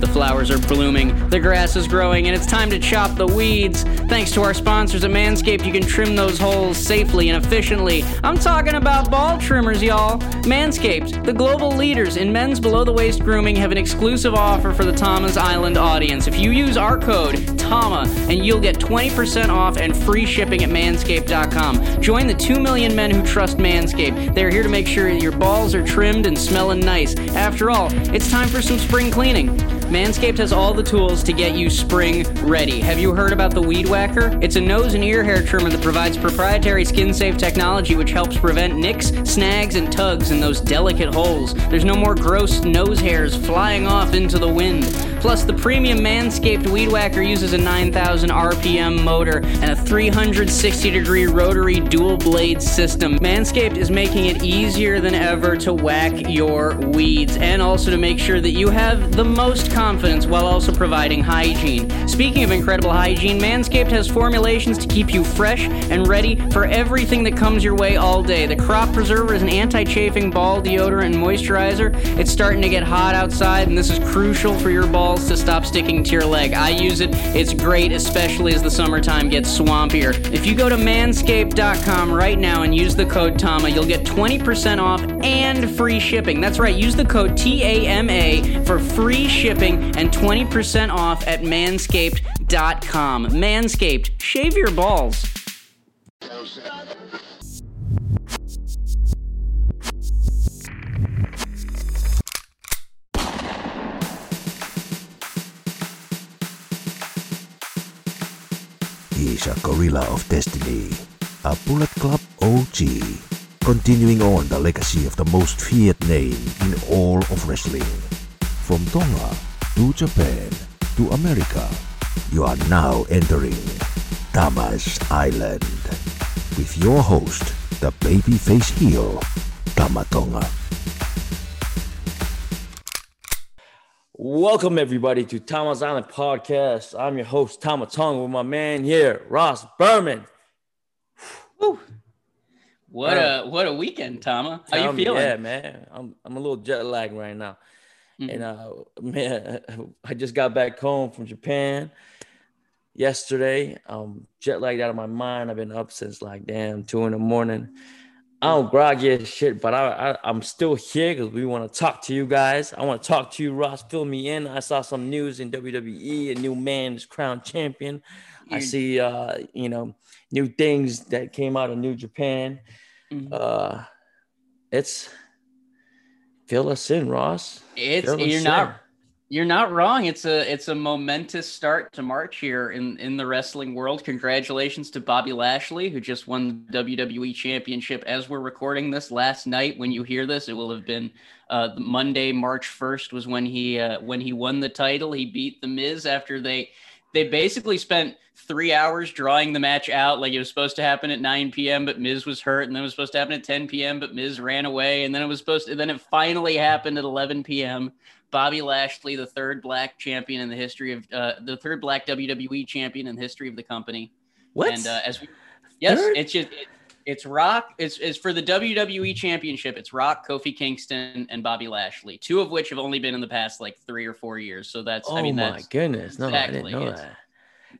The flowers are blooming, the grass is growing, and it's time to chop the weeds. Thanks to our sponsors at Manscaped, you can trim those holes safely and efficiently. I'm talking about ball trimmers, y'all. Manscaped, the global leaders in men's below the waist grooming, have an exclusive offer for the Tama's Island audience. If you use our code TAMA, and you'll get 20% off and free shipping at manscaped.com. Join the 2 million men who trust Manscaped. They're here to make sure your balls are trimmed and smelling nice. After all, it's time for some spring cleaning. Manscaped has all the tools to get you spring ready. Have you heard about the Weed Whacker? It's a nose and ear hair trimmer that provides proprietary skin safe technology which helps prevent nicks, snags, and tugs in those delicate holes. There's no more gross nose hairs flying off into the wind. Plus, the premium Manscaped Weed Whacker uses a 9,000 RPM motor and a 360 degree rotary dual blade system. Manscaped is making it easier than ever to whack your weeds and also to make sure that you have the most confidence while also providing hygiene. Speaking of incredible hygiene, Manscaped has formulations to keep you fresh and ready for everything that comes your way all day. The Crop Preserver is an anti chafing ball deodorant and moisturizer. It's starting to get hot outside, and this is crucial for your balls to stop sticking to your leg. I use it, it's great, especially as the summertime gets swampier. If you go to manscaped.com right now and use the code TAMA, you'll get 20% off and free shipping. That's right, use the code TAMA for free shipping and 20% off at manscaped.com. Manscaped, shave your balls. He's a gorilla of destiny, a Bullet Club OG, continuing on the legacy of the most feared name in all of wrestling. From Tonga to Japan to America, you are now entering Tama's Island with your host, the babyface heel, Tama Tonga. Welcome everybody to Tama's Island Podcast. I'm your host Tama Tonga with my man here, Ross Berman. What a what a weekend, Tama. How you feeling? Yeah, man. I'm I'm a little jet lagged right now. Mhm. And uh man, I just got back home from Japan yesterday. Um jet lagged out of my mind. I've been up since like damn two in the morning. I don't groggy as shit, but I, I I'm still here because we want to talk to you guys. I want to talk to you, Ross. Fill me in. I saw some news in WWE. A new man is crowned champion. I see uh you know new things that came out of New Japan. Mhm. Uh it's fill us in, Ross. It's you're in. not you're not wrong. It's a it's a momentous start to March here in in the wrestling world. Congratulations to Bobby Lashley who just won the WWE Championship. As we're recording this last night, when you hear this, it will have been uh, Monday, March first, was when he uh, when he won the title. He beat the Miz after they they basically spent three hours drawing the match out. Like it was supposed to happen at 9 p.m., but Miz was hurt, and then it was supposed to happen at 10 p.m., but Miz ran away, and then it was supposed to, then it finally happened at 11 p.m. Bobby Lashley, the third black champion in the history of uh, the third black WWE champion in the history of the company. What? And uh, as we, yes, Third? it's just it, it's Rock. It's, it's for the WWE Championship. It's Rock, Kofi Kingston, and Bobby Lashley. Two of which have only been in the past like three or four years. So that's oh I mean my that's goodness. No, I didn't exactly, know it's- that.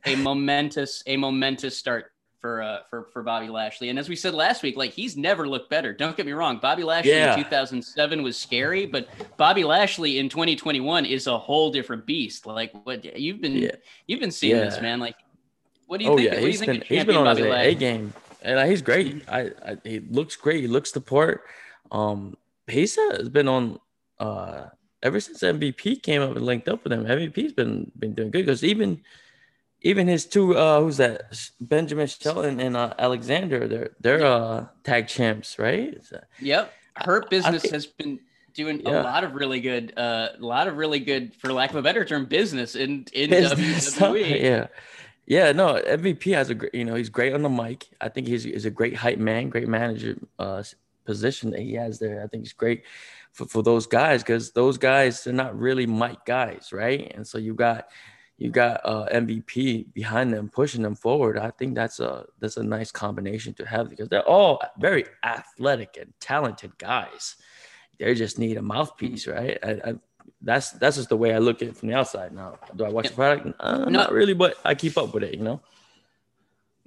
a momentous a momentous start for uh for for Bobby Lashley. And as we said last week, like he's never looked better. Don't get me wrong. Bobby Lashley Yeah. in 2007 was scary, but Bobby Lashley in 2021 is a whole different beast. Like what you've been Yeah. you've been seeing this man. Like what do you Oh think? yeah, what do you he's think been of he's been on his Bobby A game, and uh, he's great. Mm-hmm. I, I he looks great. He looks the part. Um, he's uh, has been on uh ever since MVP came up and linked up with him. MVP's been been doing good because even even his two uh who's that Benjamin Shelton and uh, Alexander they're they're uh tag champs right. So, Yep. her Business has been doing Yeah. a lot of really good, uh, a lot of really good, for lack of a better term, business in in Business. WWE. yeah. Yeah, no, MVP has a great, you know, he's great on the mic. I think he's, he's a great hype man, great manager uh, position that he has there. I think he's great for, for those guys because those guys, they're not really mic guys, right? And so you got you got uh, MVP behind them, pushing them forward. I think that's a that's a nice combination to have because they're all very athletic and talented guys. They just need a mouthpiece, right? I, I, that's that's just the way I look at it from the outside. Now, do I watch the product? Uh, No. Not really, but I keep up with it. You know.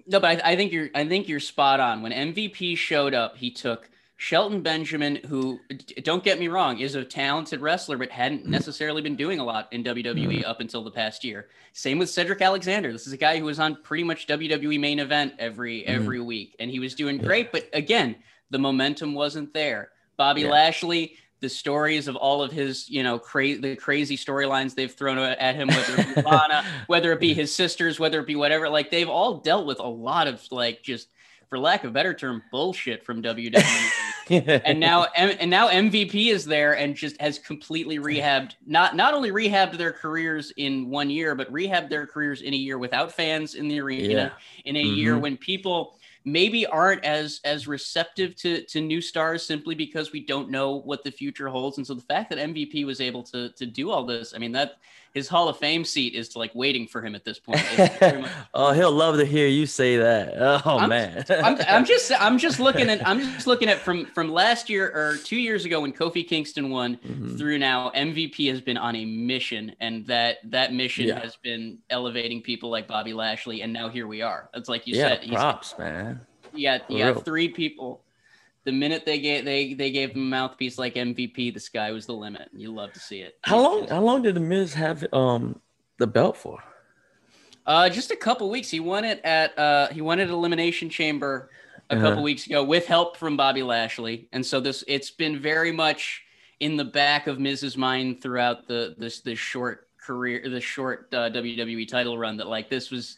No, but I, I think you're I think you're spot on. When MVP showed up, he took Shelton Benjamin, who don't get me wrong, is a talented wrestler, but hadn't hmm. necessarily been doing a lot in WWE hmm. up until the past year. Same with Cedric Alexander. This is a guy who was on pretty much WWE main event every hmm. every week, and he was doing great. But again, the momentum wasn't there. Bobby Yeah. Lashley. The stories of all of his, you know, crazy the crazy storylines they've thrown at him, whether it be Lana, whether it be his sisters, whether it be whatever, like they've all dealt with a lot of like just, for lack of a better term, bullshit from WWE. and now M- and now MVP is there and just has completely rehabbed not not only rehabbed their careers in one year, but rehabbed their careers in a year without fans in the arena, in a year Mhm. when people maybe aren't as as receptive to to new stars simply because we don't know what the future holds. And so the fact that MVP was able to to do all this, I mean that his Hall of Fame seat is like waiting for him at this point. Much- oh, he'll love to hear you say that. Oh I'm- man. I'm, I'm just I'm just looking at I'm just looking at from from last year or two years ago when Kofi Kingston won Mhm. through now MVP has been on a mission and that that mission Yeah. has been elevating people like Bobby Lashley and now here we are. It's like you yeah, said he's, props, man. you got you For got three people. The minute they gave they they gave him a mouthpiece like MVP, the sky was the limit. You love to see it. How long? How long did the Miz have um the belt for? Uh, just a couple weeks. He won it at uh, he won it at Elimination Chamber a Uh-huh. couple weeks ago with help from Bobby Lashley, and so this it's been very much in the back of Miz's mind throughout the this this short career, the short uh, WWE title run. That like this was.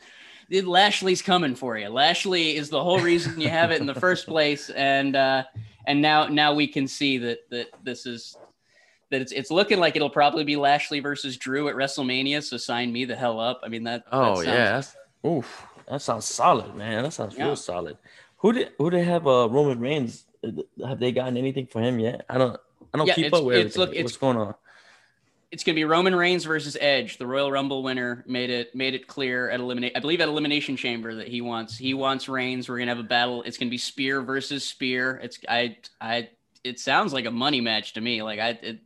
Lashley's coming for you. Lashley is the whole reason you have it in the first place, and uh, and now now we can see that that this is that it's it's looking like it'll probably be Lashley versus Drew at WrestleMania. So sign me the hell up. I mean that. that Oh sounds- yeah, that's oof. That sounds solid, man. That sounds Yeah. real solid. Who did who they have uh Roman Reigns? Uh, Have they gotten anything for him yet? I don't I don't Yeah, keep it's- up with it's- look, it's- What's going on? It's gonna be Roman Reigns versus Edge. The Royal Rumble winner made it made it clear at eliminate. I believe at Elimination Chamber that he wants he wants Reigns. We're gonna have a battle. It's gonna be Spear versus Spear. It's I I. It sounds like a money match to me. Like I it,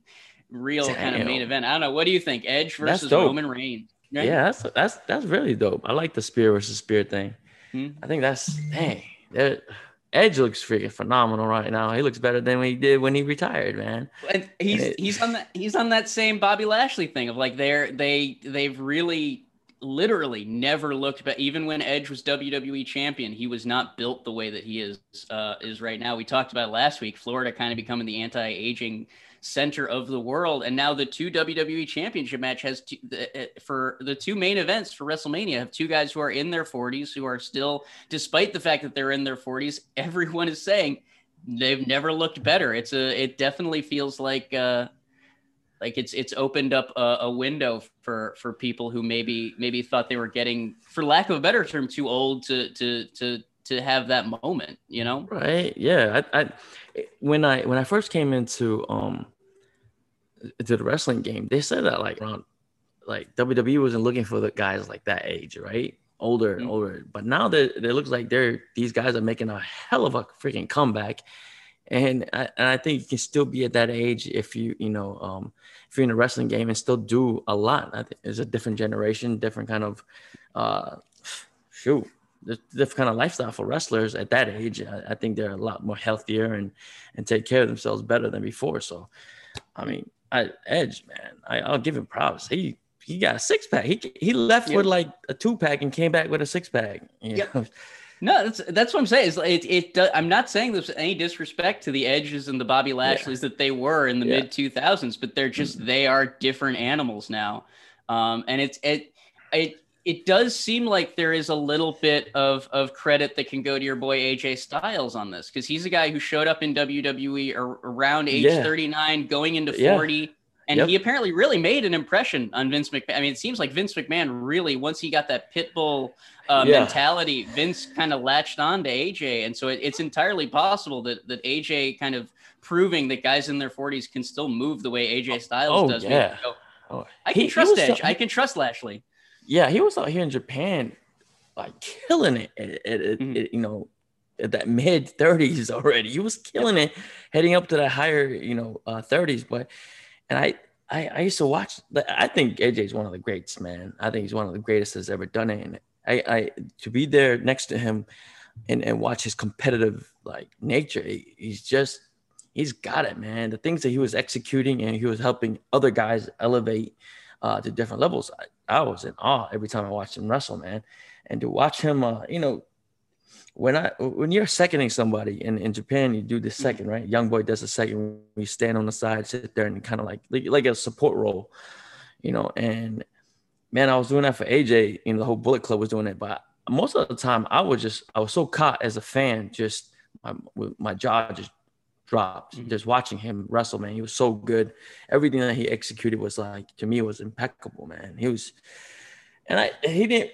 real kind of main event. I don't know. What do you think? Edge versus. Roman Reigns. right? Yeah, that's that's that's really dope. I like the spear versus spear thing. Hmm. I think that's dang. that- Edge looks freaking phenomenal right now. He looks better than he did when he retired, man. And he's it- he's on that he's on that same Bobby Lashley thing of like they're they they've really literally never looked but even when Edge was WWE champion, he was not built the way that he is uh is right now. We talked about last week, Florida kind of becoming the anti-aging center of the world and now the two WWE championship match has two, the, uh, for the two main events for WrestleMania have two guys who are in their 40s who are still despite the fact that they're in their 40s everyone is saying they've never looked better. It's a it definitely feels like uh like it's it's opened up a, a window for for people who maybe maybe thought they were getting for lack of a better term too old to to to to have that moment, you know? Right? Yeah. I, I when I when I first came into um to the wrestling game, they said that like around like WWE wasn't looking for the guys like that age, right? Older and Mhm. older. But now that it looks like they're these guys are making a hell of a freaking comeback. And I, and I think you can still be at that age if you you know um, if you're in a wrestling game and still do a lot. I think it's a different generation, different kind of uh, shoot, different kind of lifestyle for wrestlers at that age. I, I think they're a lot more healthier and and take care of themselves better than before. So, I mean, I, Edge, man, I, I'll give him props. He he got a six pack. He he left Yeah. with like a two pack and came back with a six pack. Know? No, that's that's what I'm saying. Is it I'm not saying there's any disrespect to the Edges and the Bobby Lashleys that they were in the Yeah. mid 2000s, but they're just they are different animals now. Um, and it's it it it does seem like there is a little bit of of credit that can go to your boy AJ Styles on this because he's a guy who showed up in WWE ar- around age Yeah. 39, going into Yeah. 40. And Yep. he apparently really made an impression on Vince McMahon. I mean, it seems like Vince McMahon really, once he got that pit bull uh, Yeah. mentality, Vince kind of latched on to AJ. And so it, it's entirely possible that, that AJ kind of proving that guys in their 40s can still move the way AJ Styles Oh, does. yeah. So Oh, I can he trust so- Edge. I can trust Lashley. Yeah, he was out here in Japan, like killing it. At, at- at- Mhm. at, you know, at that mid thirties already, he was killing it, heading up to the higher, you know, uh, thirties. but and I, I, I used to watch. I think AJ is one of the greats, man. I think he's one of the greatest that's ever done it. And I, I to be there next to him, and and watch his competitive like nature. he- he's just. He's got it, man. The things that he was executing and he was helping other guys elevate uh, to different levels. I, was in awe every time I watched him wrestle, man. And to watch him, uh, you know, when I when you're seconding somebody in, in Japan, you do the second, right? Young boy does the second. We stand on the side, sit there, and kind of like, like like a support role, you know. And man, I was doing that for AJ. You know, the whole Bullet Club was doing it, but most of the time, I was just I was so caught as a fan, just my my jaw just dropped Mhm. just watching him wrestle. Man, he was so good. Everything that he executed was like to me was impeccable, man. He was, and I he didn't.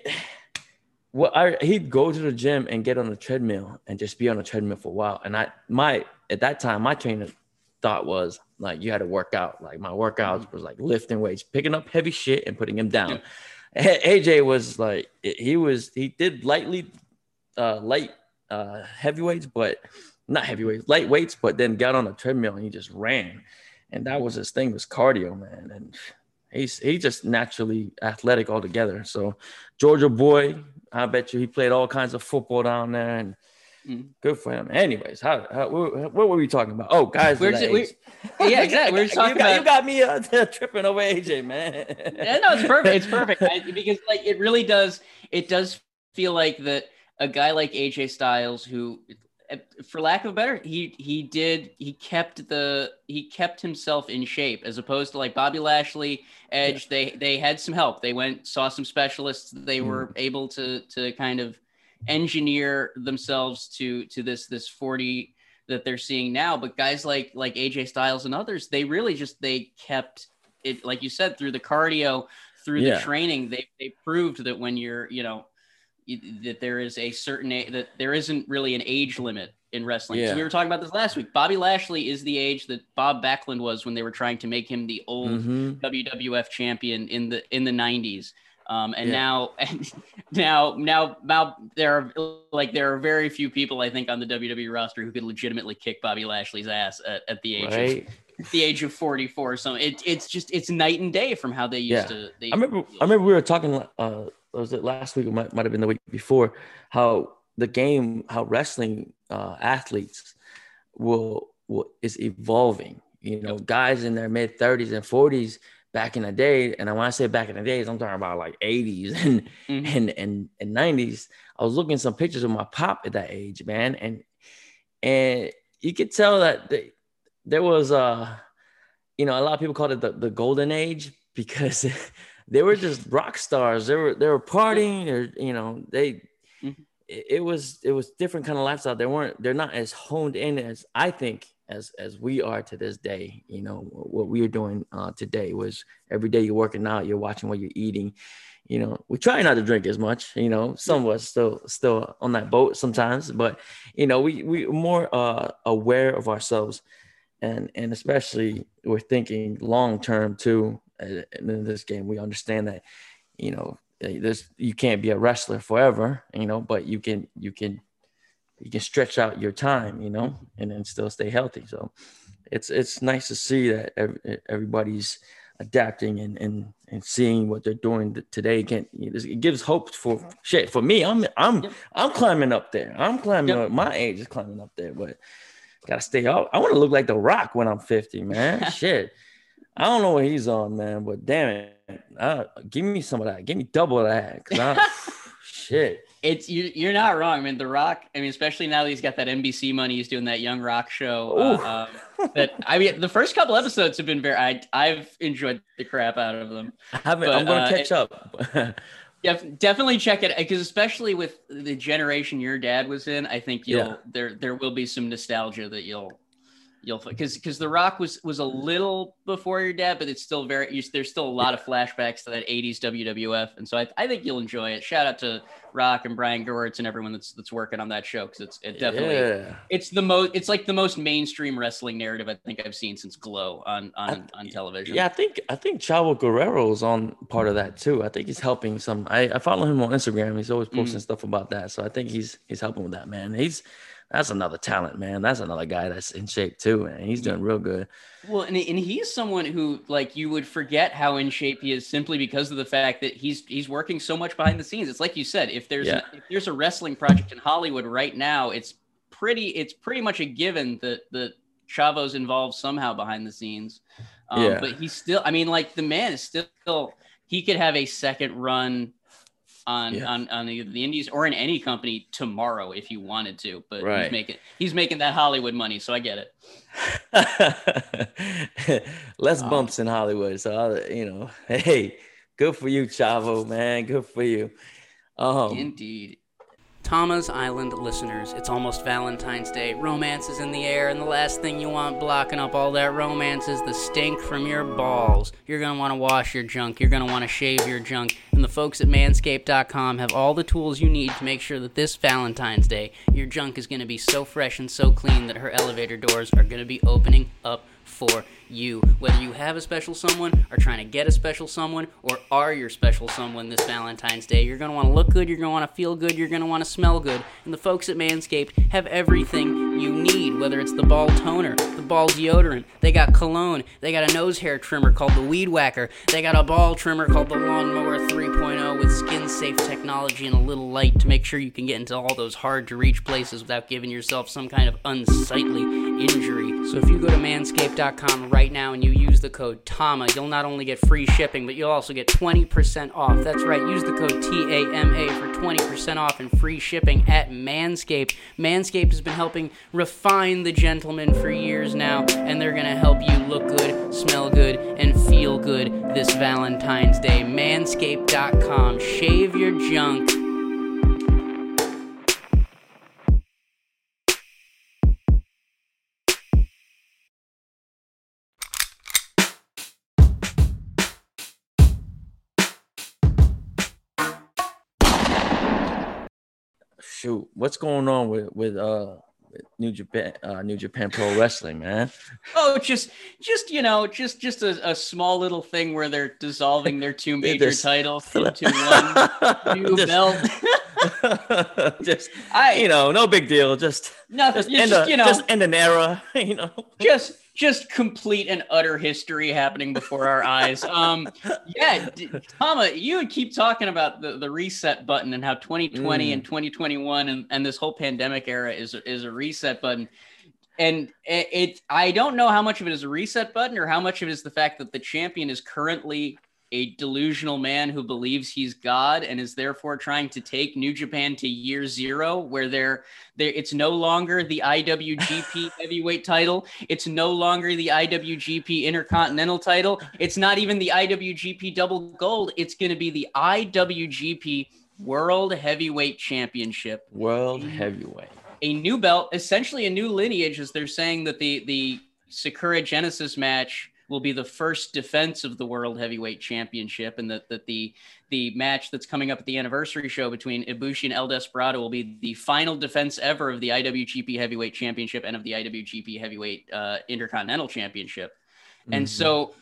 Well, I he'd go to the gym and get on the treadmill and just be on the treadmill for a while. And I my at that time my trainer thought was like you had to work out. Like my workouts was like lifting weights, picking up heavy shit and putting him down. A- AJ was like he was he did lightly uh light uh heavyweights, but not heavyweights, lightweights, but then got on a treadmill and he just ran. And that was his thing was cardio, man. And he's he just naturally athletic altogether. So Georgia boy, I bet you he played all kinds of football down there and Mhm. good for him. Anyways, how, how what, what were we talking about? Oh, guys, We're just- we- age. yeah, exactly. We're just you, talking got, about- you got me uh, tripping over AJ, man. yeah, no, it's perfect. It's perfect I, because like it really does. It does feel like that a guy like AJ Styles, who, for lack of a better, he he did he kept the he kept himself in shape as opposed to like Bobby Lashley, Edge. They they had some help. They went saw some specialists. They mm-hmm. were able to to kind of engineer themselves to to this this forty that they're seeing now. But guys like like AJ Styles and others, they really just they kept it like you said through the cardio, through Yeah. the training. They they proved that when you're you know that there is a certain that there isn't really an age limit in wrestling. So we were talking about this last week. Bobby Lashley is the age that Bob Backlund was when they were trying to make him the old Mhm. WWF champion in the in the 90s. Um, and Yeah. now and now now now there are like there are very few people I think on the WWE roster who could legitimately kick Bobby Lashley's ass at, at the age Right. of the age of 44. So it, it's just it's night and day from how they used Yeah. to. They, I remember. I remember we were talking. Uh, was it last week? Or might might have been the week before. How the game, how wrestling uh, athletes will will is evolving. You know, guys in their mid thirties and forties back in the day, and when I say back in the days, I'm talking about like eighties and Mhm. and and and nineties. I was looking at some pictures of my pop at that age, man, and and you could tell that they, there was uh you know a lot of people called it the, the golden age because they were just rock stars. They were they were partying. Or you know they Mhm. it, it was it was different kind of lifestyle. They weren't they're not as honed in as i think as as we are to this day. You know what we are doing uh today was every day you're working out you're watching what you're eating. You know we try not to drink as much you know some of us still still on that boat sometimes but you know we we more uh aware of ourselves. And and especially we're thinking long term too in this game we understand that you know this you can't be a wrestler forever you know but you can you can you can stretch out your time you know mm-hmm. and then still stay healthy. So it's it's nice to see that everybody's adapting and and and seeing what they're doing today. Can it gives hope for mm-hmm. shit. For me i'm i'm Yep. i'm climbing up there. I'm climbing Yep. up. My age is climbing up there but gotta stay out i want to look like the rock when i'm 50 man. Shit i don't know what he's on man but damn it uh, give me some of that give me double that I, shit It's you, you're not wrong. I mean, The Rock. I mean, especially now that he's got that NBC money, he's doing that Young Rock show. Uh, um, that I mean, the first couple episodes have been very. I I've enjoyed the crap out of them. I haven't. But, I'm gonna uh, catch up. Def- definitely check it because especially with the generation your dad was in, I think you'll Yeah. there there will be some nostalgia that you'll you'll because because The Rock was was a little before your dad, but it's still very you, there's still a lot of flashbacks to that '80s WWF, and so I, I think you'll enjoy it. Shout out to Rock and Brian Gewirtz and everyone that's that's working on that show because it's it definitely Yeah. it's the most it's like the most mainstream wrestling narrative I think I've seen since Glow on on on television. Yeah, I think I think Chavo Guerrero's on part of that too. I think he's helping some. I, I follow him on Instagram. He's always posting mm. stuff about that. So I think he's he's helping with that, man. He's that's another talent, man. That's another guy that's in shape too, man. He's doing real good. Well, and, and he's someone who like you would forget how in shape he is simply because of the fact that he's he's working so much behind the scenes. It's like you said, if there's Yeah. a, if there's a wrestling project in Hollywood right now, it's pretty it's pretty much a given that that Chavo's involved somehow behind the scenes. Um, Yeah. But he's still, I mean, like the man is still he could have a second run on Yeah. on on either the Indies or in any company tomorrow if you wanted to. But Right. he's making he's making that Hollywood money, so I get it. Less Um, bumps in Hollywood. So I, you know, hey, good for you, Chavo, man. Good for you. Um, Indeed. Tama's Island listeners, it's almost Valentine's Day. Romance is in the air, and the last thing you want blocking up all that romance is the stink from your balls. You're gonna wanna wash your junk, you're gonna wanna shave your junk, and the folks at manscaped.com have all the tools you need to make sure that this Valentine's Day, your junk is gonna be so fresh and so clean that her elevator doors are gonna be opening up for you. Whether you have a special someone, are trying to get a special someone, or are your special someone this Valentine's Day, you're going to want to look good, you're going to want to feel good, you're going to want to smell good. And the folks at Manscaped have everything you need, whether it's the ball toner, the ball deodorant, they got cologne, they got a nose hair trimmer called the Weed Whacker, they got a ball trimmer called the Lawnmower 3.0 with skin safe technology and a little light to make sure you can get into all those hard to reach places without giving yourself some kind of unsightly injury. So if you go to manscaped.com right now and you use the code TAMA, you'll not only get free shipping, but you'll also get 20% off. That's right, use the code TAMA for 20% off and free shipping at Manscaped. Manscaped has been helping refine the gentleman for years now, and they're going to help you look good, smell good, and feel good this Valentine's Day. Manscaped.com. Shave your junk. Shoot, what's going on with with uh New Japan uh New Japan Pro Wrestling, man? Oh, just, just you know, just, just a, a small little thing where they're dissolving their two major just- titles into one new Just- belt. just I- you know, no big deal. Just Nothing. just just, a, you know, just end an era, you know. just just complete and utter history happening before our eyes. Um, yeah, d- Tama, you would keep talking about the, the reset button and how 2020 Mm. and 2021 and, and this whole pandemic era is is a reset button. And it, it, I don't know how much of it is a reset button or how much of it is the fact that the champion is currently a delusional man who believes he's God and is therefore trying to take New Japan to year zero, where they're there. It's no longer the IWGP Heavyweight title. It's no longer the IWGP Intercontinental title. It's not even the IWGP Double Gold. It's going to be the IWGP World Heavyweight Championship World heavyweight. a new belt, essentially a new lineage, as they're saying that the the Sakura Genesis match will be the first defense of the World Heavyweight Championship, and that that the the match that's coming up at the anniversary show between Ibushi and El Desperado will be the final defense ever of the IWGP Heavyweight Championship and of the IWGP Heavyweight uh, Intercontinental Championship. And so,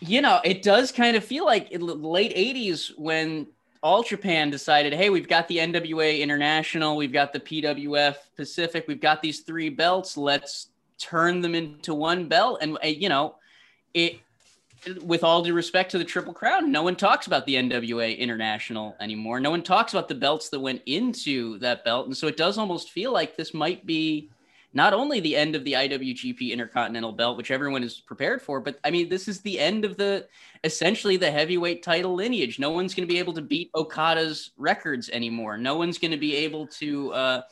you know, it does kind of feel like in the late 80s when all Japan decided, hey, we've got the NWA International, we've got the PWF Pacific, we've got these three belts. Let's turn them into one belt. And, uh, you know, it, with all due respect to the Triple Crown, no one talks about the NWA International anymore. No one talks about the belts that went into that belt. And so it does almost feel like this might be not only the end of the IWGP Intercontinental belt, which everyone is prepared for, but I mean, this is the end of the essentially the heavyweight title lineage. No one's going to be able to beat Okada's records anymore. No one's going to be able to, uh,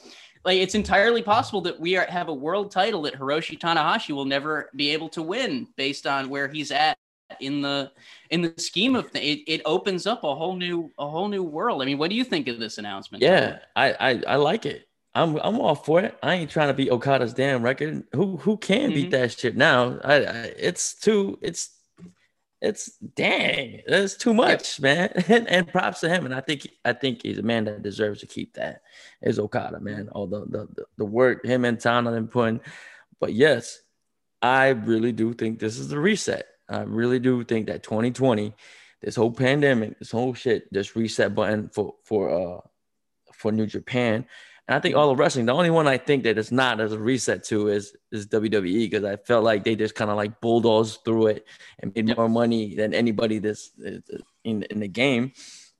like, it's entirely possible that we are, have a world title that Hiroshi Tanahashi will never be able to win based on where he's at in the in the scheme of things, it, it opens up a whole new a whole new world. I mean, what do you think of this announcement? Yeah, I, I I like it. I'm I'm all for it. I ain't trying to beat Okada's damn record. Who who can mm-hmm. beat that shit now? I, I, it's too it's it's dang, that's too much, man. And, and, props to him. And I think I think he's a man that deserves to keep that. Is Okada, man. All the the, the work him and Tana and putting. But yes, I really do think this is the reset. I really do think that 2020, this whole pandemic, this whole shit, this reset button for for uh for New Japan. And I think all of wrestling, the only one I think that it's not as a reset to is is WWE because I felt like they just kind of like bulldozed through it and made yep. more money than anybody this in in the game.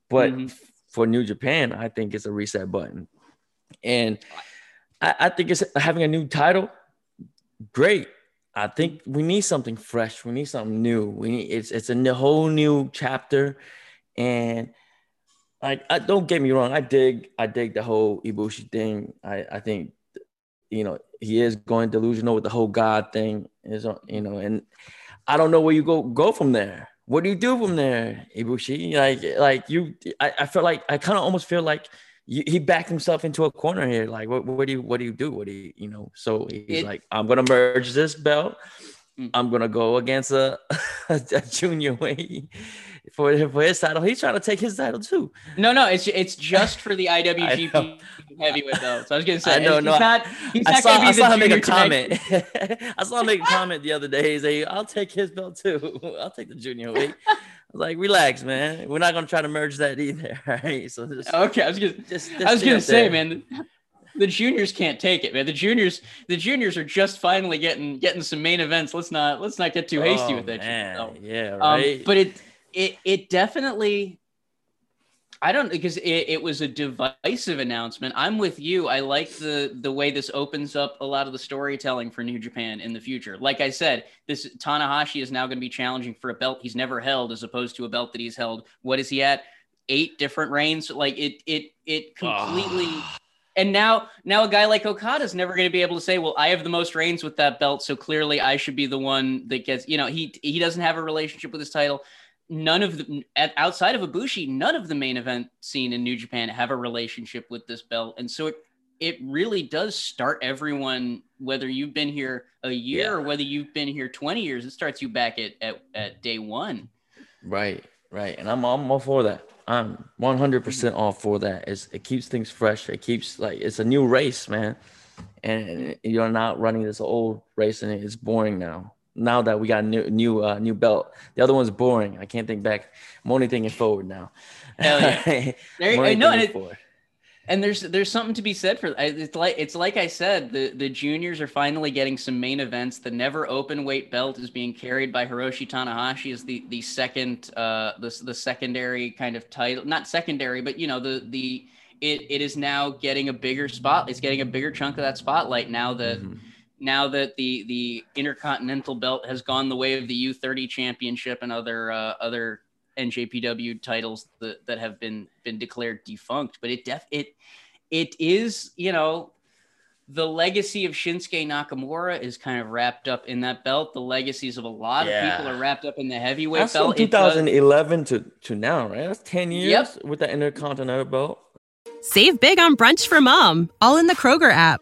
But mm-hmm. for New Japan, I think it's a reset button, and I, I think it's having a new title. Great, I think we need something fresh. We need something new. We need it's it's a whole new chapter, and like I don't get me wrong, I dig I dig the whole Ibushi thing. I I think you know he is going delusional with the whole God thing. Is you know, and I don't know where you go go from there. What do you do from there, Ibushi? Like like you, I, I feel like I kind of almost feel like he backed himself into a corner here. Like, what, what do you, what do you do? What do you, you know? So he's it, like, I'm gonna merge this belt. Mm. I'm gonna go against a, a, junior weight for for his title. He's trying to take his title too. No, no, it's it's just for the IWGP heavyweight belt. So I was gonna say, I know, he's no, not. He's I not saw, I saw him make a comment. I saw him make a comment the other day. He's like, "I'll take his belt too. I'll take the junior weight." I was like, relax, man. We're not gonna try to merge that either. Right. So just, okay, I was gonna just, just I was gonna say, there. man, the juniors can't take it, man. The juniors, the juniors are just finally getting getting some main events. Let's not let's not get too hasty oh, with that. Man. Yeah, um, right. Um, but it it it definitely I don't because it, it was a divisive announcement. I'm with you. I like the the way this opens up a lot of the storytelling for New Japan in the future. Like I said, this Tanahashi is now going to be challenging for a belt he's never held, as opposed to a belt that he's held. What is he at? Eight different reigns. Like it it it completely. Oh. And now, now a guy like Okada is never going to be able to say, "Well, I have the most reigns with that belt, so clearly I should be the one that gets." You know, he he doesn't have a relationship with his title none of the outside of Ibushi, none of the main event scene in New Japan have a relationship with this belt, and so it it really does start everyone, whether you've been here a year yeah. or whether you've been here twenty years. It starts you back at at, at day one. Right, right, and I'm I'm all for that. I'm 100 percent all for that. It's, it keeps things fresh. It keeps like it's a new race, man, and you're not running this old race, and it's boring now now that we got a new new uh, new belt. The other one's boring. I can't think back. I'm only thinking forward now. Hell yeah. there, know, and, it, and there's there's something to be said for it's like it's like I said the the juniors are finally getting some main events. The never open weight belt is being carried by Hiroshi Tanahashi as the the second uh the the secondary kind of title, not secondary, but you know the the it it is now getting a bigger spot. It's getting a bigger chunk of that spotlight now that. Mm-hmm now that the the intercontinental belt has gone the way of the U30 championship and other uh, other NJPW titles that, that have been been declared defunct but it def it it is you know the legacy of Shinsuke Nakamura is kind of wrapped up in that belt. The legacies of a lot yeah. of people are wrapped up in the heavyweight That's belt. From 2011 to, to now, right? That's 10 years yep. with the Intercontinental belt. Save big on brunch for mom, all in the Kroger app.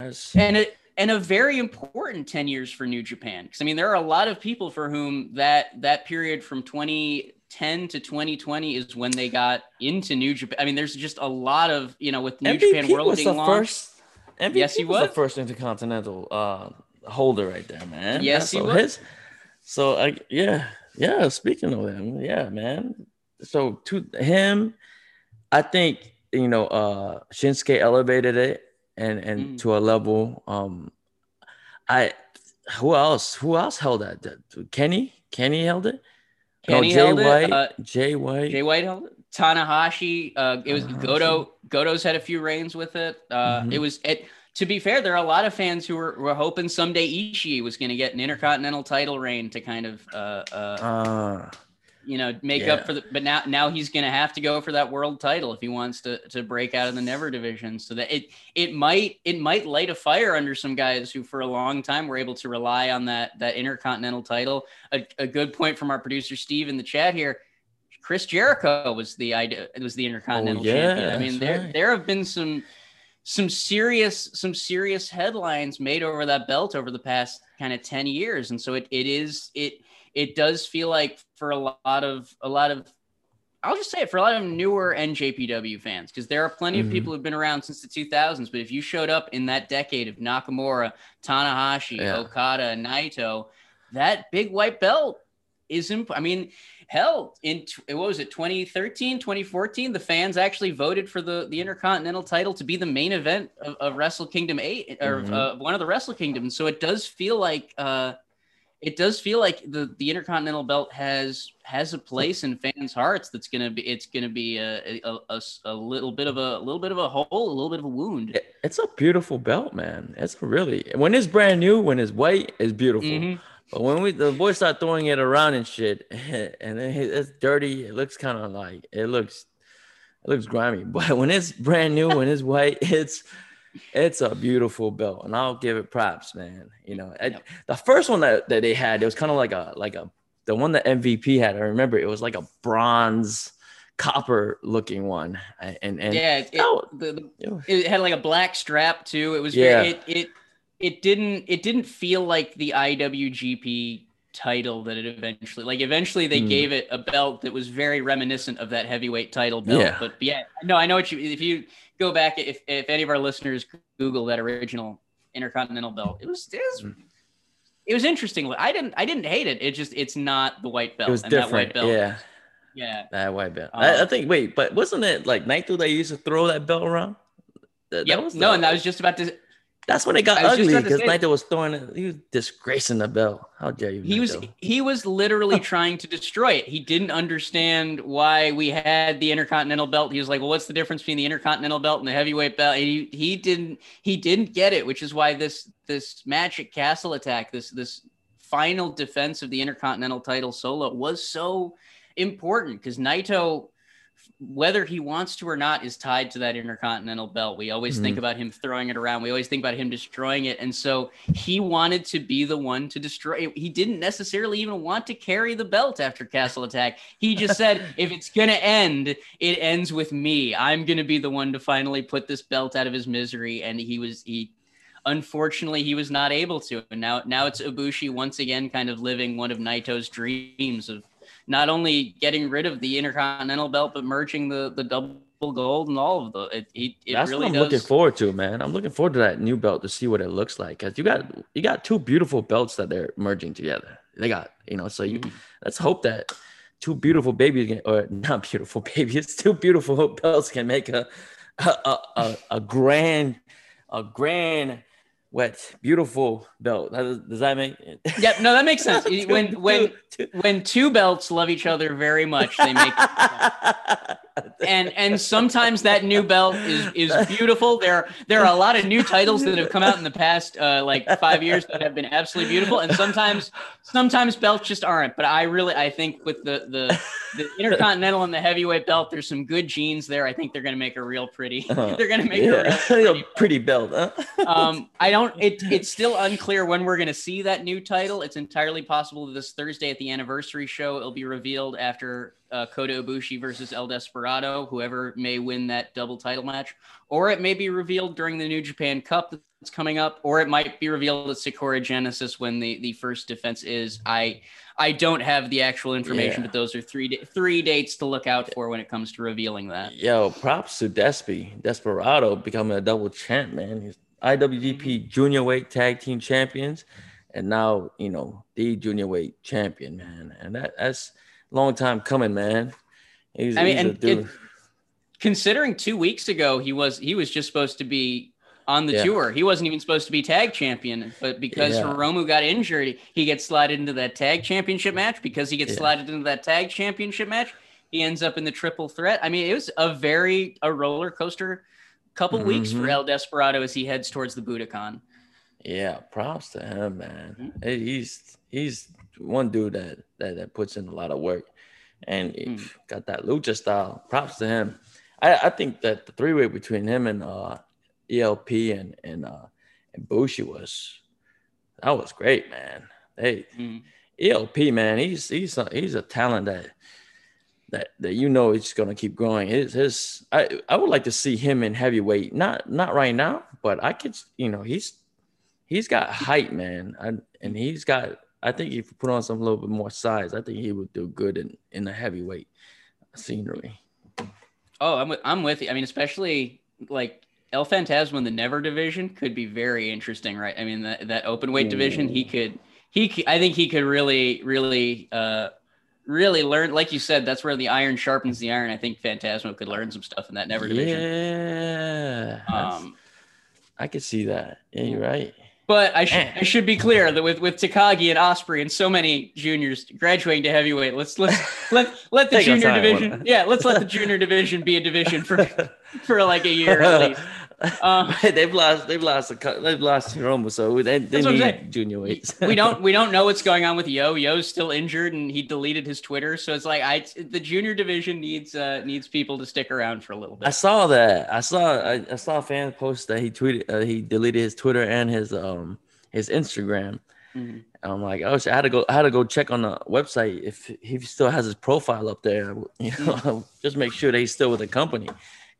And it and a very important 10 years for New Japan. Because I mean, there are a lot of people for whom that that period from 2010 to 2020 is when they got into New Japan. I mean, there's just a lot of you know with New MVP Japan World was being the launched. First, MVP yes, he was, was the first intercontinental uh, holder right there, man. Yes, so he was. His, so I yeah yeah. Speaking of him, yeah, man. So to him, I think you know uh Shinsuke elevated it and and Mm. to a level. Um, I who else? Who else held that? Kenny? Kenny held it. Kenny Jay held it, White. uh, Jay White. Jay White held it. Tanahashi. Uh, it was Tanahashi. Goto. Goto's had a few reigns with it. Uh, Mhm. It was it. To be fair, there are a lot of fans who were, were hoping someday Ishii was going to get an intercontinental title reign to kind of, uh, uh, Uh, you know, make yeah. up for the. But now, now he's going to have to go for that world title if he wants to to break out of the Never division. So that it it might it might light a fire under some guys who for a long time were able to rely on that that intercontinental title. A, a good point from our producer Steve in the chat here. Chris Jericho was the idea was the intercontinental Oh, yeah, champion. I mean, there right. there have been some some serious some serious headlines made over that belt over the past kind of 10 years and so it, it is it it does feel like for a lot of a lot of I'll just say it for a lot of newer NJPW fans because there are plenty Mhm. of people who've been around since the 2000s but if you showed up in that decade of Nakamura, Tanahashi, Yeah. Okada, Naito, that big white belt is imp- I mean hell in t- what was it 2013 2014 the fans actually voted for the the intercontinental title to be the main event of, of wrestle kingdom 8 or Mhm. uh, one of the wrestle kingdoms so it does feel like uh it does feel like the the intercontinental belt has has a place in fans hearts that's gonna be it's gonna be a a, a, a little bit of a, a little bit of a hole a little bit of a wound it's a beautiful belt, man. It's really when it's brand new, when it's white, it's beautiful. Mhm. But when we the boys start throwing it around and shit, and then it's dirty, it looks kind of like it looks it looks grimy. But when it's brand new, when it's white, it's it's a beautiful belt, and I'll give it props, man. You know, Yep. the first one that, that they had, it was kind of like a like a the one that MVP had. I remember it was like a bronze copper looking one, and and yeah it, Oh. the, the it had like a black strap too. It was Yeah. very, it it it didn't it didn't feel like the IWGP title that it eventually like eventually they Hmm. gave it a belt that was very reminiscent of that heavyweight title belt. Yeah. But yeah, no, I know what you if you go back if if any of our listeners Google that original Intercontinental belt, it was it was, it was interesting. I didn't I didn't hate it. It just it's not the white belt. it was and that white different. belt, Yeah. yeah. That white belt. Um, I, I think. Wait, but wasn't it like Naito that used to throw that belt around? That, that Yep. was no, and I was just about to That's when it got I was just ugly because Naito was throwing it. He was disgracing the belt. How dare you? he was he was literally trying to destroy it. He didn't understand why we had the intercontinental belt. He was like, "Well, what's the difference between the intercontinental belt and the heavyweight belt?" And he he didn't he didn't get it, which is why this this match at Castle Attack, this this final defense of the intercontinental title solo was so important because Naito whether he wants to or not is tied to that intercontinental belt. We always think mm-hmm. about him throwing it around. We always think about him destroying it. And so he wanted to be the one to destroy it. He didn't necessarily even want to carry the belt after Castle Attack. He just said, if it's going to end, it ends with me. I'm going to be the one to finally put this belt out of his misery. And he was, he, unfortunately, he was not able to. And now, now it's Ibushi once again, kind of living one of Naito's dreams of not only getting rid of the Intercontinental belt, but merging the the double gold and all of the. It, it, it That's really what I'm does. looking forward to, man. I'm looking forward to that new belt to see what it looks like. Cause you got you got two beautiful belts that they're merging together. They got you know. So you Mhm. let's hope that two beautiful babies or not beautiful babies, two beautiful belts can make a a a, a, a grand a grand wet beautiful belt. Does, does that make? Yep, no, that makes sense. When when when two belts love each other very much, they make and and sometimes that new belt is is beautiful. There there are a lot of new titles that have come out in the past uh, like five years that have been absolutely beautiful, and sometimes sometimes belts just aren't. But I really I think with the the the intercontinental and the heavyweight belt, there's some good genes there. I think they're gonna make a real pretty. they're gonna make a real yeah, pretty. pretty belt. Huh? um, I don't. It, it's still unclear when we're going to see that new title. It's entirely possible that this Thursday at the anniversary show it'll be revealed after uh, Kota Ibushi versus El Desperado, whoever may win that double title match, or it may be revealed during the New Japan Cup that's coming up, or it might be revealed at Sakura Genesis when the the first defense is. I I don't have the actual information, Yeah. but those are three three dates to look out for when it comes to revealing that. Yo, props to Despy, Desperado becoming a double champ, man. He's IWGP Junior Weight Tag Team Champions, and now you know the Junior Weight Champion, man. And that that's long time coming, man. He's, I mean, and it- considering two weeks ago he was he was just supposed to be on the Yeah. tour. He wasn't even supposed to be tag champion, but because Yeah. Hiromu got injured, he gets slotted into that tag championship match. Because he gets Yeah. into that tag championship match, he ends up in the triple threat. I mean, it was a very a roller coaster couple weeks for. El Desperado as he heads towards the Budokan. Yeah, props to him, man. Mm-hmm. He's he's one dude that that, that puts in a lot of work, and Mm. got that lucha style. Props to him. I, I think that the three way between him and uh, ELP and and uh, and Bushi was that was great, man. Hey, Mm. ELP, man, he's he's a, he's a talent that that that you know he's gonna keep growing. His his I I would like to see him in heavyweight. Not not right now, but I could you know he's he's got height, man, I, and he's got. I think if you put on some little bit more size, I think he would do good in in the heavyweight scenery. Oh, I'm with, I'm with you. I mean, especially like El Phantasmo in the Never division could be very interesting, right? I mean, that that open weight division, he could he could, I think he could really really uh really learn. Like you said, that's where the iron sharpens the iron. I think Phantasmo could learn some stuff in that Never division. Yeah, Um, I could see that. Yeah, you're right. But I, should. I should be clear that with, with Takagi and Ospreay and so many juniors graduating to heavyweight, let's let's let let the junior division, yeah, let's let the junior division be a division for for like a year at least. Um, they've lost. They've lost. A, they've lost Hiromu, so they, they That's what I'm need junior weights. we don't we don't know what's going on with Yo. Yo's still injured and he deleted his Twitter, so it's like I the junior division needs uh needs people to stick around for a little bit. I saw that. I saw. I, I saw a fan post that he tweeted. Uh, he deleted his Twitter and his um his Instagram. Mhm. And I'm like, oh, shit, I had to go. I had to go check on the website if he still has his profile up there. You know, just make sure that he's still with the company.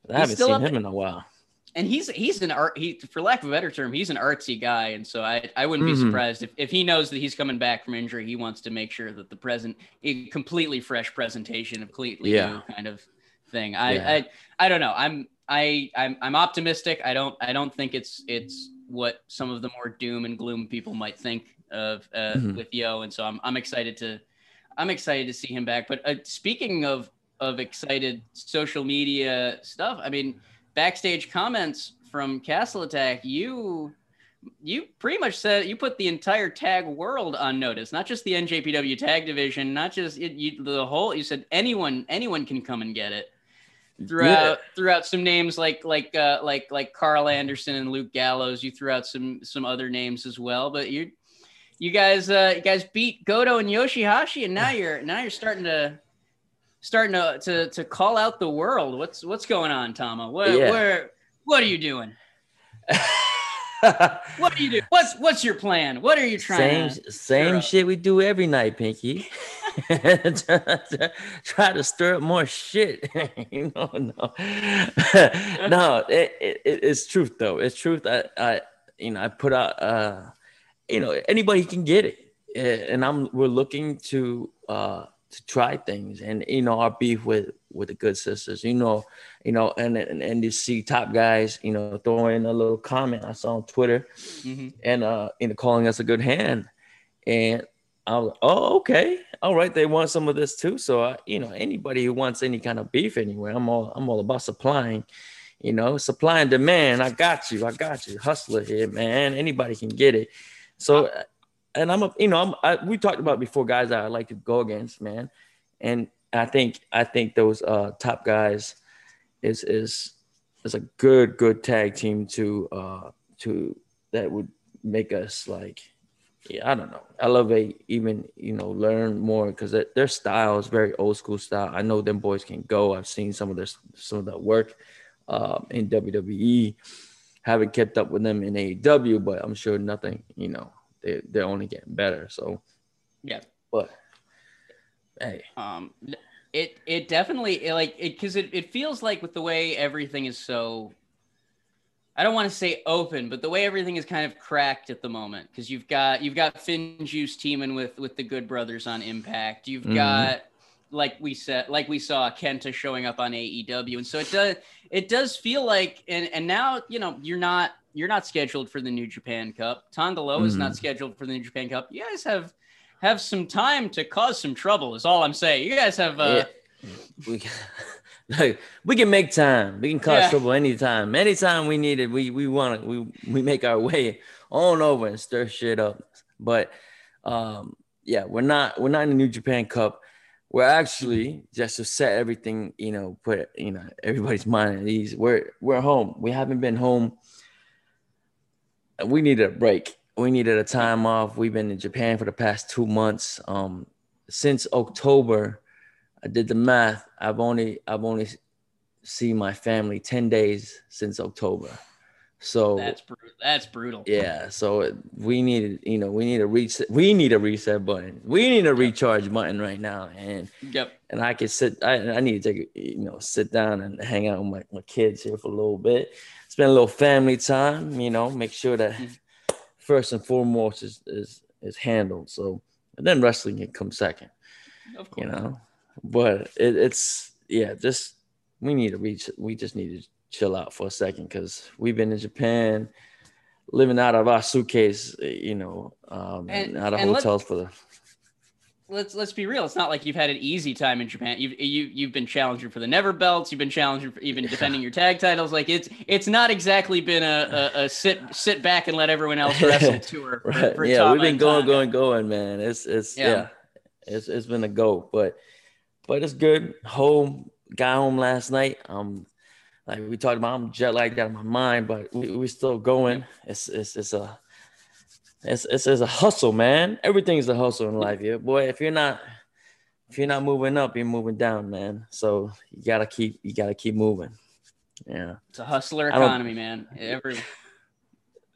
I haven't seen him in a while. And he's he's an art he for lack of a better term, he's an artsy guy, and so I I wouldn't be Mhm. surprised if if he knows that he's coming back from injury, he wants to make sure that the present a completely fresh presentation, of completely Yeah. new kind of thing. I Yeah. I I don't know. I'm I I'm I'm optimistic. I don't I don't think it's it's what some of the more doom and gloom people might think of uh, Mhm. with Yo, and so I'm I'm excited to I'm excited to see him back. But uh, speaking of of excited social media stuff, I mean, backstage comments from Castle Attack, you you pretty much said you put the entire tag world on notice, not just the NJPW tag division, not just it, you, the whole. You said anyone anyone can come and get it. Throughout throughout some names like like uh, like like Karl Anderson and Luke Gallows, you threw out some some other names as well, but you you guys uh you guys beat Goto and Yoshihashi and now you're now you're starting to starting to to, to call out the world. What's what's going on, Tama? What Yeah. where what are you doing? What are you doing? What's what's your plan? What are you trying same to same shit we do every night, Pinky. try, try to stir up more shit. you know, no, no. It, it, it's truth though. It's truth. I, I, you know, I put out. uh You know, anybody can get it, and I'm. We're looking to uh to try things, and you know, our beef with with the good sisters. You know, you know, and and and you see top guys. You know, throwing in a little comment. I saw on Twitter Mhm. and uh you know calling us a good hand. And i was oh okay. All right. They want some of this too. So I, you know anybody who wants any kind of beef anywhere i'm all i'm all about supplying you know supply and demand. I got you. I got you. Hustler here man. Anybody can get it. So and i'm a you know I'm, I, we talked about before guys that i like to go against man. And i think i think those uh top guys is is is a good good tag team to uh to that would make us like yeah i don't know. Elevate even you know learn more because their style is very old school style. I know them boys can go. I've seen some of their some of that work um, in wwe haven't kept up with them in aew but i'm sure nothing you know they, they're only getting better so Yeah. but hey Um, it it definitely it, like it because it, it feels like with the way everything is so. I don't want to say open, but the way everything is kind of cracked at the moment because you've got you've got FinJuice teaming with with the Good Brothers on Impact. You've Mhm. got like we said, like we saw Kenta showing up on AEW, and so it does it does feel like and and now you know you're not you're not scheduled for the New Japan Cup. Tanga Loa is not Mhm. scheduled for the New Japan Cup. You guys have have some time to cause some trouble. Is all I'm saying. You guys have uh, Yeah. we like we can make time. We can cause Yeah. trouble anytime. Anytime we need it, we we want to we we make our way on over and stir shit up. But um yeah, we're not we're not in the New Japan Cup. We're actually just to set everything, you know, put you know everybody's mind at ease. We're we're home. We haven't been home. We needed a break. We needed a time off. We've been in Japan for the past two months. Um, since October, I did the math. I've only I've only seen my family ten days since October. So That's brutal. That's brutal. yeah, so we needed, you know, we need a reset. We need a reset button. We need a recharge button right now, and Yep. and I can sit. I, I need to take, you know, sit down and hang out with my, my kids here for a little bit, spend a little family time. You know, make sure that first and foremost is is is handled. So and then wrestling can come second. Of course. You know, but it, it's yeah, just we need to reach. We just need to chill out for a second because we've been in Japan, living out of our suitcase. You know, um, And- out of hotels for the. Let's let's be real. It's not like you've had an easy time in Japan. You've you you've been challenging for the Never Belts. You've been challenging for even defending your tag titles. Like it's it's not exactly been a, a, a sit sit back and let everyone else wrestle tour. For, Right. for yeah, we've been going, going, going, man. It's it's Yeah. yeah, it's it's been a go, but but it's good. Home, got home last night. Um, like we talked about, I'm jet lagged out of my mind, but we we still going. It's it's it's a it's it's, it's a hustle, man. Everything's a hustle in life, yeah, boy. If you're not if you're not moving up, you're moving down, man. So you gotta keep you gotta keep moving. Yeah. It's a hustler economy, man. Every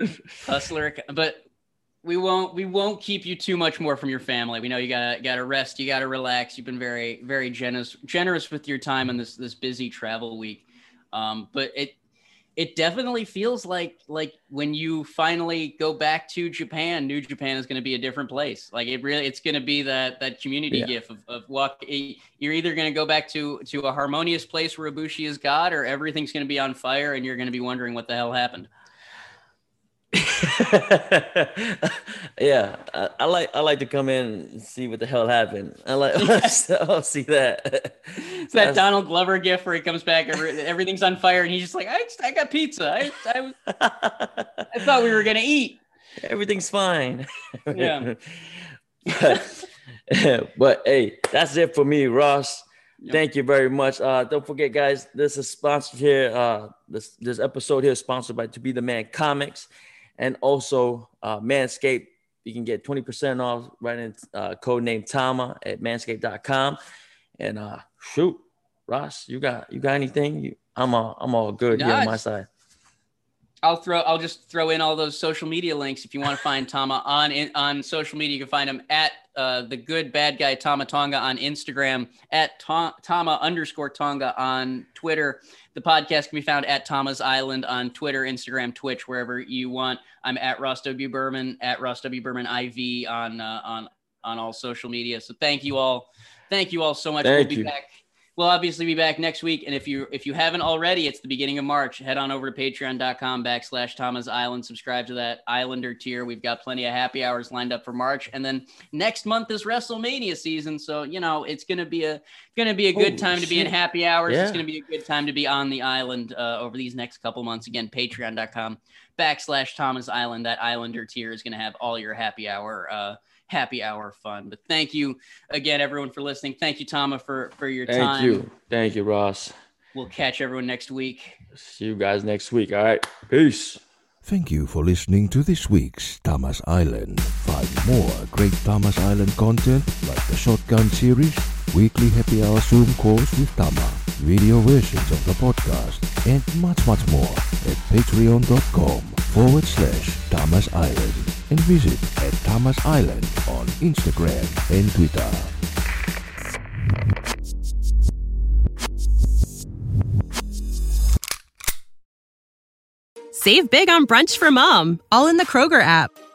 hustler, but we won't we won't keep you too much more from your family. We know you gotta gotta rest, you gotta relax. You've been very very generous generous with your time in this this busy travel week. Um, but it it definitely feels like like when you finally go back to Japan, New Japan is going to be a different place. Like it really, it's going to be that that community Yeah. gift of, of walk. Eh, you're either going to go back to to a harmonious place where Ibushi is God, or everything's going to be on fire, and you're going to be wondering what the hell happened. yeah, I, I like I like to come in and see what the hell happened. I like I'll see that. It's that Donald Glover gift where he comes back, every, everything's on fire, and he's just like, I, I got pizza. I, I, I thought we were going to eat. Everything's fine. Yeah. but, but hey, that's it for me, Ross. Yep. Thank you very much. Uh, don't forget, guys, this is sponsored here. Uh, this this episode here is sponsored by To Be the Man Comics, and also uh, Manscaped. You can get twenty percent off right in uh, code name Tama at Manscaped.com. And uh, shoot, Ross, you got you got anything? You, I'm all I'm all good here on my side. I'll throw. I'll just throw in all those social media links if you want to find Tama on in, on social media. You can find him at uh, the good bad guy Tama Tonga on Instagram, at Ta- Tama underscore Tonga on Twitter. The podcast can be found at Tama's Island on Twitter, Instagram, Twitch, wherever you want. I'm at Ross W Berman at Ross W Berman IV on uh, on on all social media. So thank you all. Thank you all so much. Thank we'll be you. back We'll obviously be back next week. And if you if you haven't already, it's the beginning of March. Head on over to patreon.com backslash Tama's Island. Subscribe to that Islander tier. We've got plenty of happy hours lined up for March. And then next month is WrestleMania season. So, you know, it's gonna be a gonna be a good Holy time to be in happy hours. It's gonna be a good time to be on the island uh, over these next couple months. Again, patreon.com backslash Tama's Island. That Islander tier is gonna have all your happy hour uh happy hour fun. But thank you again, everyone, for listening. Thank you, Tama, for for your Thank time. Thank you. Thank you, Ross. We'll catch everyone next week. See you guys next week. All right. Peace. Thank you for listening to this week's Tama's Island. Find more great Tama's Island content like the Shotgun series, weekly happy hour Zoom calls with Tama, video versions of the podcast, and much, much more at patreon.com forward slash Tama's Island and visit at Tama's Island on Instagram and Twitter. Save big on brunch for mom, all in the Kroger app.